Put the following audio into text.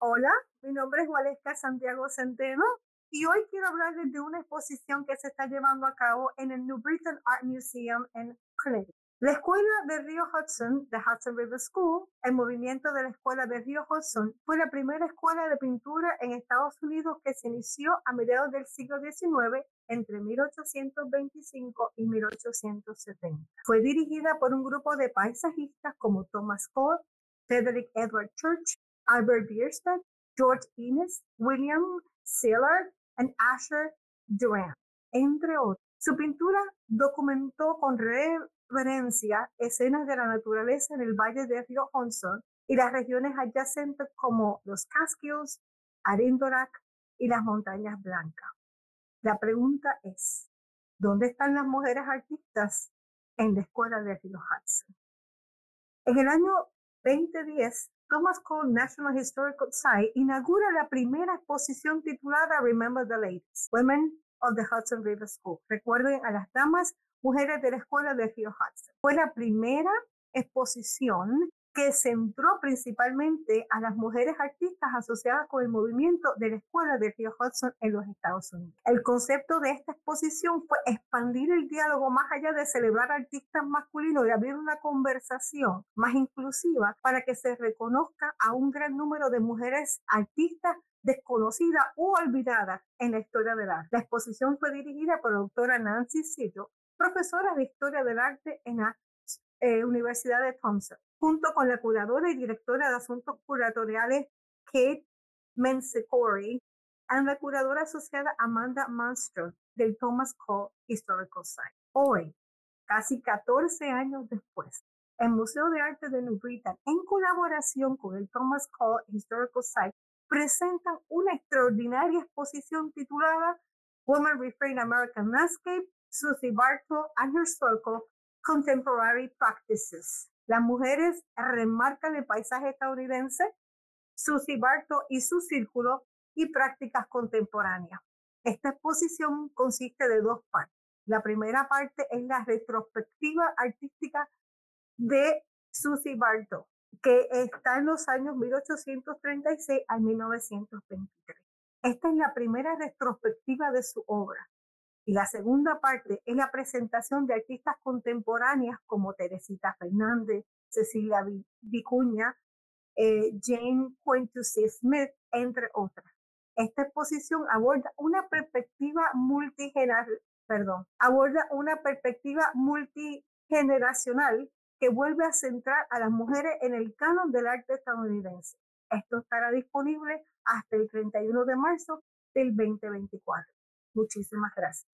Hola, mi nombre es Waleska Santiago Centeno y hoy quiero hablarles de una exposición que se está llevando a cabo en el New Britain Art Museum en Connecticut. La escuela de Río Hudson, the Hudson River School, el movimiento de la escuela de Río Hudson, fue la primera escuela de pintura en Estados Unidos que se inició a mediados del siglo XIX entre 1825 y 1870. Fue dirigida por un grupo de paisajistas como Thomas Cole, Frederick Edward Church, Albert Bierstadt, George Innes, William Sillard y Asher Durant, entre otros. Su pintura documentó con reverencia escenas de la naturaleza en el valle de Río Hudson y las regiones adyacentes como los Catskills, Arindorak y las Montañas Blancas. La pregunta es, ¿dónde están las mujeres artistas en la escuela de Río Hudson? En el año 2010, Thomas Cole National Historical Site inaugura la primera exposición titulada Remember the Ladies, Women of the Hudson River School. Recuerden a las damas, mujeres de la escuela de Río Hudson. Fue la primera exposición que centró principalmente a las mujeres artistas asociadas con el movimiento de la Escuela de Río Hudson en los Estados Unidos. El concepto de esta exposición fue expandir el diálogo más allá de celebrar artistas masculinos y abrir una conversación más inclusiva para que se reconozca a un gran número de mujeres artistas desconocidas o olvidadas en la historia del arte. La exposición fue dirigida por la doctora Nancy Sillo, profesora de Historia del Arte en la eh, Universidad de Thompson junto con la curadora y directora de asuntos curatoriales Kate Mensicori y la curadora asociada Amanda Monstro del Thomas Cole Historical Site. Hoy, casi 14 años después, el Museo de Arte de New Britain, en colaboración con el Thomas Cole Historical Site, presentan una extraordinaria exposición titulada Women Refrain American Landscape, Susie Bartow and Her Circle, Contemporary Practices. Las mujeres remarcan el paisaje estadounidense, Susie Barto y su círculo y prácticas contemporáneas. Esta exposición consiste de dos partes. La primera parte es la retrospectiva artística de Susie Barto, que está en los años 1836 a 1923. Esta es la primera retrospectiva de su obra. Y la segunda parte es la presentación de artistas contemporáneas como Teresita Fernández, Cecilia Vicuña, eh, Jane Quintus Smith, entre otras. Esta exposición aborda una perspectiva multigeneracional, perdón, aborda una perspectiva multigeneracional que vuelve a centrar a las mujeres en el canon del arte estadounidense. Esto estará disponible hasta el 31 de marzo del 2024. Muchísimas gracias.